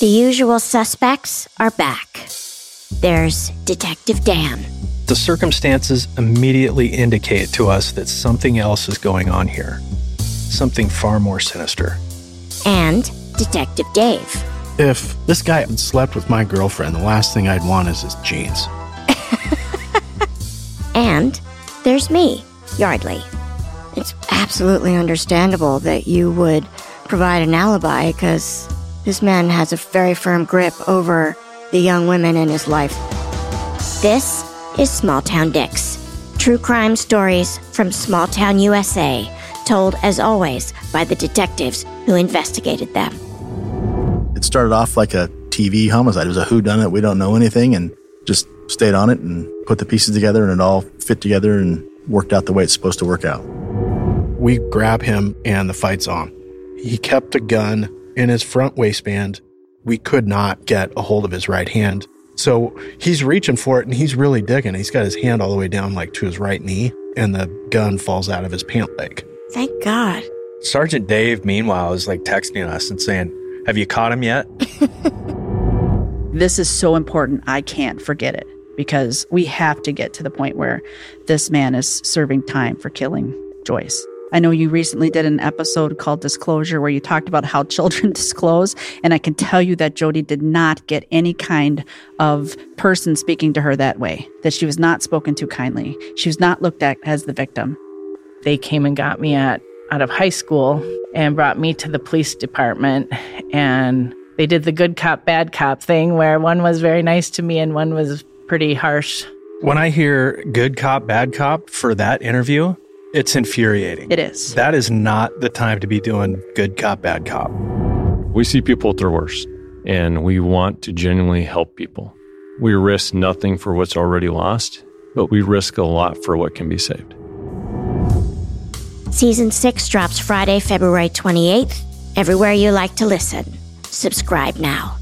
The usual suspects are back. There's Detective Dan. The circumstances immediately indicate to us that something else is going on here. Something far more sinister. And Detective Dave. If this guy had slept with my girlfriend, the last thing I'd want is his jeans. and there's me, Yardley. It's absolutely understandable that you would provide an alibi because this man has a very firm grip over the young women in his life. This is Small Town Dicks. True crime stories from Small Town USA, told as always by the detectives who investigated them. It started off like a TV homicide. It was a whodunit. We don't know anything and just stayed on it and put the pieces together and it all fit together and worked out the way it's supposed to work out. We grab him and the fight's on. He kept a gun in his front waistband. We could not get a hold of his right hand. So he's reaching for it and he's really digging. He's got his hand all the way down, like to his right knee, and the gun falls out of his pant leg. Thank God. Sergeant Dave, meanwhile, is like texting us and saying, Have you caught him yet? this is so important. I can't forget it because we have to get to the point where this man is serving time for killing Joyce. I know you recently did an episode called Disclosure where you talked about how children disclose. And I can tell you that Jody did not get any kind of person speaking to her that way, that she was not spoken to kindly. She was not looked at as the victim. They came and got me at out of high school and brought me to the police department and they did the good cop bad cop thing where one was very nice to me and one was pretty harsh. When I hear good cop bad cop for that interview, it's infuriating. It is. That is not the time to be doing good cop, bad cop. We see people at their worst, and we want to genuinely help people. We risk nothing for what's already lost, but we risk a lot for what can be saved. Season 6 drops Friday, February 28th, everywhere you like to listen. Subscribe now.